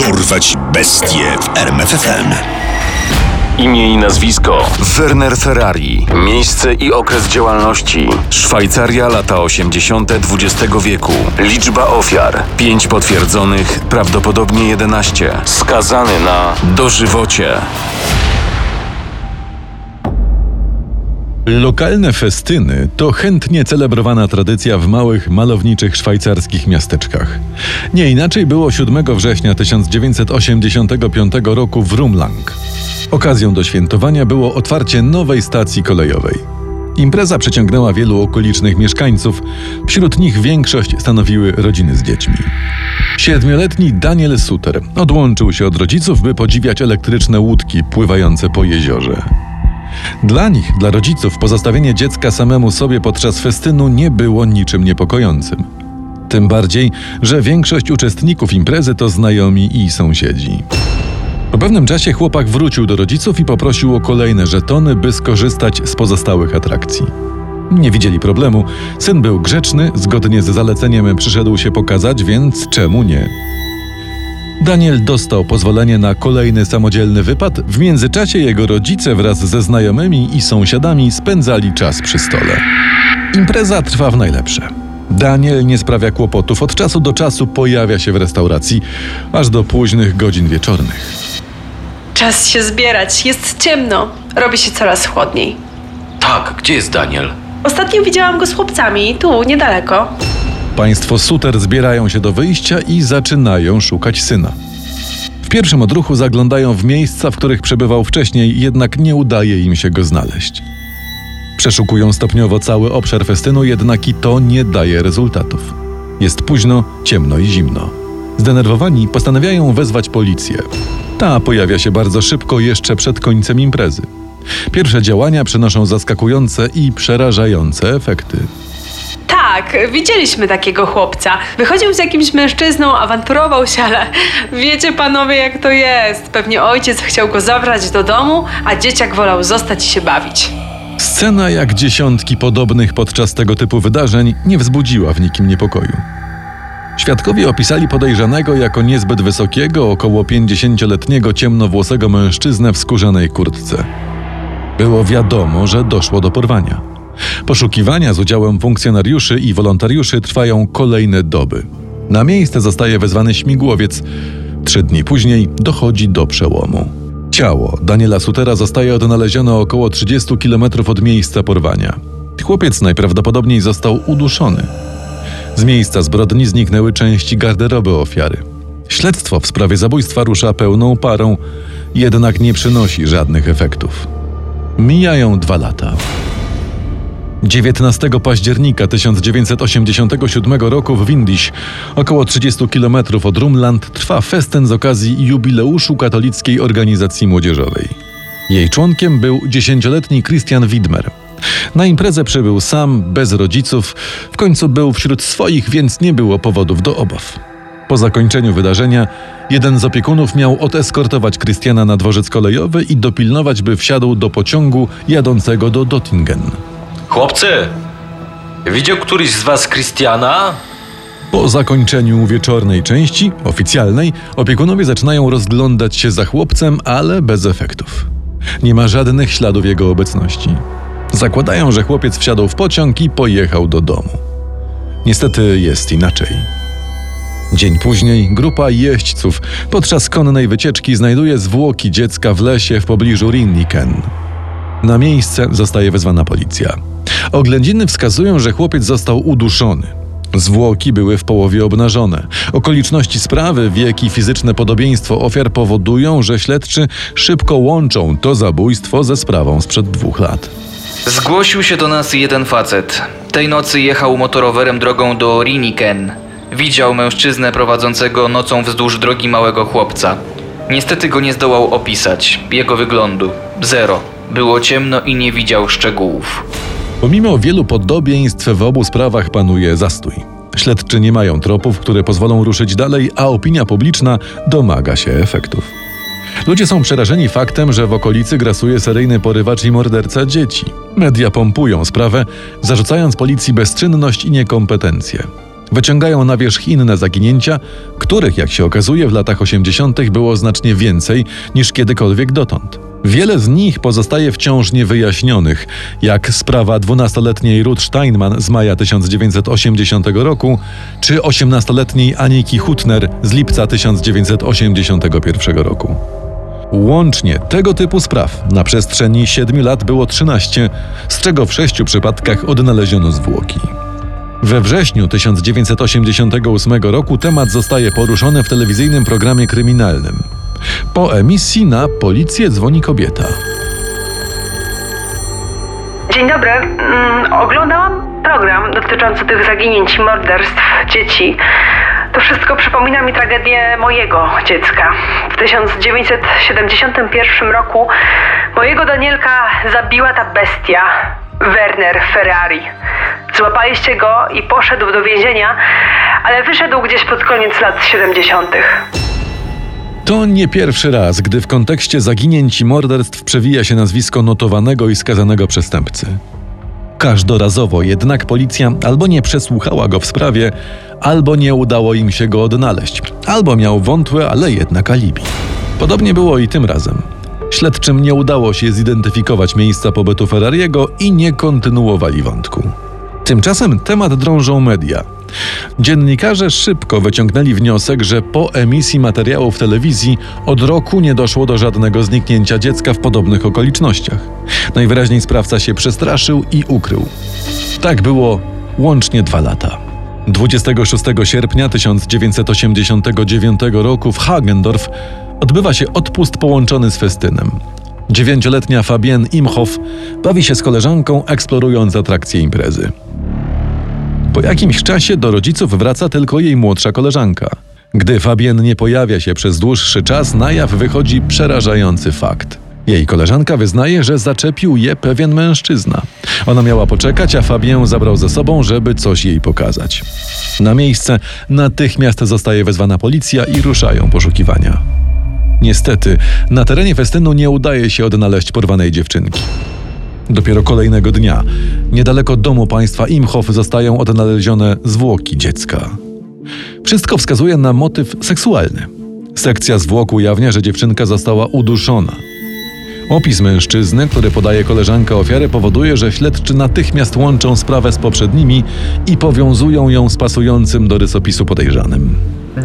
Dorwać bestie w RMFFM. Imię i nazwisko Werner Ferrari. Miejsce i okres działalności Szwajcaria lata 80. XX wieku. Liczba ofiar 5 potwierdzonych, prawdopodobnie 11. Skazany na dożywocie. Lokalne festyny to chętnie celebrowana tradycja w małych, malowniczych szwajcarskich miasteczkach. Nie inaczej było 7 września 1985 roku w Rumlang. Okazją do świętowania było otwarcie nowej stacji kolejowej. Impreza przyciągnęła wielu okolicznych mieszkańców, wśród nich większość stanowiły rodziny z dziećmi. Siedmioletni Daniel Suter odłączył się od rodziców, by podziwiać elektryczne łódki pływające po jeziorze. Dla nich, dla rodziców, pozostawienie dziecka samemu sobie podczas festynu nie było niczym niepokojącym. Tym bardziej, że większość uczestników imprezy to znajomi i sąsiedzi. Po pewnym czasie chłopak wrócił do rodziców i poprosił o kolejne żetony, by skorzystać z pozostałych atrakcji. Nie widzieli problemu. Syn był grzeczny, zgodnie z zaleceniem przyszedł się pokazać, więc czemu nie? Daniel dostał pozwolenie na kolejny samodzielny wypad. W międzyczasie jego rodzice wraz ze znajomymi i sąsiadami spędzali czas przy stole. Impreza trwa w najlepsze. Daniel nie sprawia kłopotów. Od czasu do czasu pojawia się w restauracji, aż do późnych godzin wieczornych. Czas się zbierać, jest ciemno, robi się coraz chłodniej. Tak, gdzie jest Daniel? Ostatnio widziałam go z chłopcami, tu, niedaleko. Państwo Suter zbierają się do wyjścia i zaczynają szukać syna. W pierwszym odruchu zaglądają w miejsca, w których przebywał wcześniej, jednak nie udaje im się go znaleźć. Przeszukują stopniowo cały obszar festynu, jednak i to nie daje rezultatów. Jest późno, ciemno i zimno. Zdenerwowani postanawiają wezwać policję. Ta pojawia się bardzo szybko, jeszcze przed końcem imprezy. Pierwsze działania przynoszą zaskakujące i przerażające efekty. Tak, widzieliśmy takiego chłopca. Wychodził z jakimś mężczyzną, awanturował się, ale wiecie panowie jak to jest. Pewnie ojciec chciał go zabrać do domu, a dzieciak wolał zostać i się bawić. Scena jak dziesiątki podobnych podczas tego typu wydarzeń nie wzbudziła w nikim niepokoju. Świadkowie opisali podejrzanego jako niezbyt wysokiego, około 50-letniego ciemnowłosego mężczyznę w skórzanej kurtce. Było wiadomo, że doszło do porwania. Poszukiwania z udziałem funkcjonariuszy i wolontariuszy trwają kolejne doby. Na miejsce zostaje wezwany śmigłowiec. Trzy dni później dochodzi do przełomu. Ciało Daniela Sutera zostaje odnalezione około 30 km od miejsca porwania. Chłopiec najprawdopodobniej został uduszony. Z miejsca zbrodni zniknęły części garderoby ofiary. Śledztwo w sprawie zabójstwa rusza pełną parą, jednak nie przynosi żadnych efektów. Mijają dwa lata. 19 października 1987 roku w Windisch, około 30 km od Rumland, trwa festyn z okazji jubileuszu katolickiej organizacji młodzieżowej. Jej członkiem był dziesięcioletni Christian Widmer. Na imprezę przybył sam, bez rodziców, w końcu był wśród swoich, więc nie było powodów do obaw. Po zakończeniu wydarzenia jeden z opiekunów miał odeskortować Christiana na dworzec kolejowy i dopilnować, by wsiadł do pociągu jadącego do Dottingen. Chłopcy, widział któryś z was Christiana? Po zakończeniu wieczornej części, oficjalnej, opiekunowie zaczynają rozglądać się za chłopcem, ale bez efektów. Nie ma żadnych śladów jego obecności. Zakładają, że chłopiec wsiadł w pociąg i pojechał do domu. Niestety jest inaczej. Dzień później grupa jeźdźców podczas konnej wycieczki znajduje zwłoki dziecka w lesie w pobliżu Rinniken. Na miejsce zostaje wezwana policja. Oględziny wskazują, że chłopiec został uduszony. Zwłoki były w połowie obnażone. Okoliczności sprawy, wiek i fizyczne podobieństwo ofiar powodują, że śledczy szybko łączą to zabójstwo ze sprawą sprzed dwóch lat. Zgłosił się do nas jeden facet. Tej nocy jechał motorowerem drogą do Riniken. Widział mężczyznę prowadzącego nocą wzdłuż drogi małego chłopca. Niestety go nie zdołał opisać, jego wyglądu. Zero. Było ciemno i nie widział szczegółów. Pomimo wielu podobieństw w obu sprawach panuje zastój. Śledczy nie mają tropów, które pozwolą ruszyć dalej, a opinia publiczna domaga się efektów. Ludzie są przerażeni faktem, że w okolicy grasuje seryjny porywacz i morderca dzieci. Media pompują sprawę, zarzucając policji bezczynność i niekompetencję. Wyciągają na wierzch inne zaginięcia, których, jak się okazuje, w latach 80. było znacznie więcej niż kiedykolwiek dotąd. Wiele z nich pozostaje wciąż niewyjaśnionych, jak sprawa 12-letniej Ruth Steinman z maja 1980 roku, czy 18-letniej Aniki Hutner z lipca 1981 roku. Łącznie tego typu spraw na przestrzeni 7 lat było 13, z czego w 6 przypadkach odnaleziono zwłoki. We wrześniu 1988 roku temat zostaje poruszony w telewizyjnym programie kryminalnym. Po emisji na policję dzwoni kobieta. Dzień dobry. Mm, oglądałam program dotyczący tych zaginięć i morderstw dzieci. To wszystko przypomina mi tragedię mojego dziecka. W 1971 roku mojego Danielka zabiła ta bestia, Werner Ferrari. Złapaliście go i poszedł do więzienia, ale wyszedł gdzieś pod koniec lat 70. To nie pierwszy raz, gdy w kontekście zaginięć i morderstw przewija się nazwisko notowanego i skazanego przestępcy. Każdorazowo jednak policja albo nie przesłuchała go w sprawie, albo nie udało im się go odnaleźć, albo miał wątłe, ale jednak alibi. Podobnie było i tym razem. Śledczym nie udało się zidentyfikować miejsca pobytu Ferrariego i nie kontynuowali wątku. Tymczasem temat drążą media. Dziennikarze szybko wyciągnęli wniosek, że po emisji materiału w telewizji od roku nie doszło do żadnego zniknięcia dziecka w podobnych okolicznościach. Najwyraźniej sprawca się przestraszył i ukrył. Tak było łącznie dwa lata. 26 sierpnia 1989 roku w Hagendorf odbywa się odpust połączony z festynem. Dziewięcioletnia Fabienne Imhoff bawi się z koleżanką, eksplorując atrakcje imprezy. Po jakimś czasie do rodziców wraca tylko jej młodsza koleżanka. Gdy Fabienne nie pojawia się przez dłuższy czas, na jaw wychodzi przerażający fakt. Jej koleżanka wyznaje, że zaczepił je pewien mężczyzna. Ona miała poczekać, a Fabien zabrał ze sobą, żeby coś jej pokazać. Na miejsce natychmiast zostaje wezwana policja i ruszają poszukiwania. Niestety, na terenie festynu nie udaje się odnaleźć porwanej dziewczynki. Dopiero kolejnego dnia, niedaleko domu państwa Imhoff, zostają odnalezione zwłoki dziecka. Wszystko wskazuje na motyw seksualny. Sekcja zwłok ujawnia, że dziewczynka została uduszona. Opis mężczyzny, który podaje koleżanka ofiary, powoduje, że śledczy natychmiast łączą sprawę z poprzednimi i powiązują ją z pasującym do rysopisu podejrzanym.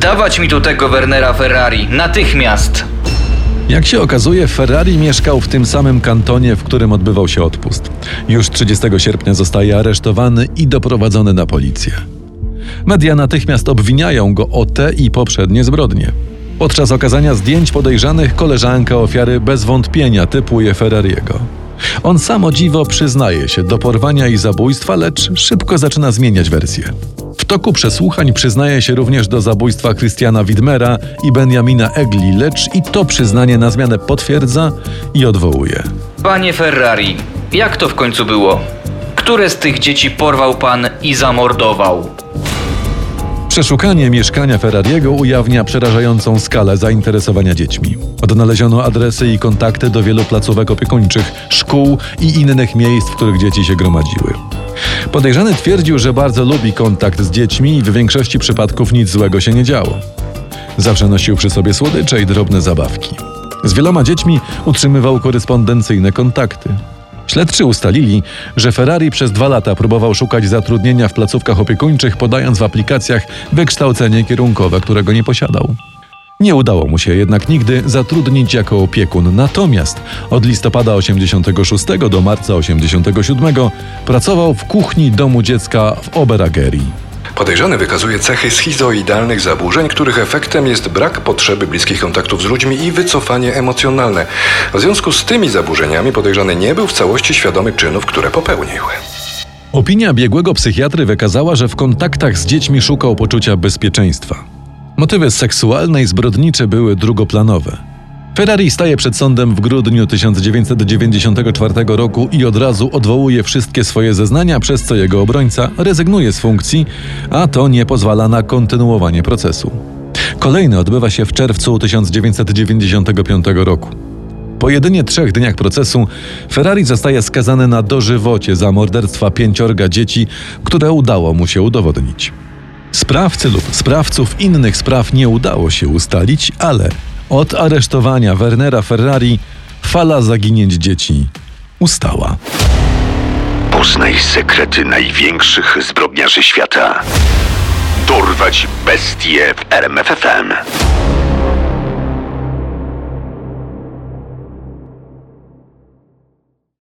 Dawać mi tu tego Wernera Ferrari, natychmiast! Jak się okazuje, Ferrari mieszkał w tym samym kantonie, w którym odbywał się odpust. Już 30 sierpnia zostaje aresztowany i doprowadzony na policję. Media natychmiast obwiniają go o te i poprzednie zbrodnie. Podczas okazania zdjęć podejrzanych koleżanka ofiary bez wątpienia typuje Ferrariego. On samo dziwo przyznaje się do porwania i zabójstwa, lecz szybko zaczyna zmieniać wersję. W toku przesłuchań przyznaje się również do zabójstwa Christiana Widmera i Benjamina Egli, lecz i to przyznanie na zmianę potwierdza i odwołuje. Panie Ferrari, jak to w końcu było? Które z tych dzieci porwał pan i zamordował? Przeszukanie mieszkania Ferrariego ujawnia przerażającą skalę zainteresowania dziećmi. Odnaleziono adresy i kontakty do wielu placówek opiekuńczych, szkół i innych miejsc, w których dzieci się gromadziły. Podejrzany twierdził, że bardzo lubi kontakt z dziećmi i w większości przypadków nic złego się nie działo. Zawsze nosił przy sobie słodycze i drobne zabawki. Z wieloma dziećmi utrzymywał korespondencyjne kontakty. Śledczy ustalili, że Ferrari przez dwa lata próbował szukać zatrudnienia w placówkach opiekuńczych, podając w aplikacjach wykształcenie kierunkowe, którego nie posiadał. Nie udało mu się jednak nigdy zatrudnić jako opiekun, natomiast od listopada 86 do marca 87 pracował w kuchni domu dziecka w Oberagerii. Podejrzany wykazuje cechy schizoidalnych zaburzeń, których efektem jest brak potrzeby bliskich kontaktów z ludźmi i wycofanie emocjonalne. W związku z tymi zaburzeniami podejrzany nie był w całości świadomy czynów, które popełnił. Opinia biegłego psychiatry wykazała, że w kontaktach z dziećmi szukał poczucia bezpieczeństwa. Motywy seksualne i zbrodnicze były drugoplanowe. Ferrari staje przed sądem w grudniu 1994 roku i od razu odwołuje wszystkie swoje zeznania, przez co jego obrońca rezygnuje z funkcji, a to nie pozwala na kontynuowanie procesu. Kolejny odbywa się w czerwcu 1995 roku. Po jedynie trzech dniach procesu Ferrari zostaje skazany na dożywocie za morderstwa pięciorga dzieci, które udało mu się udowodnić. Sprawcy lub sprawców innych spraw nie udało się ustalić, ale od aresztowania Wernera Ferrari fala zaginięć dzieci ustała. Poznaj sekrety największych zbrodniarzy świata. Dorwać bestie w RMFFM.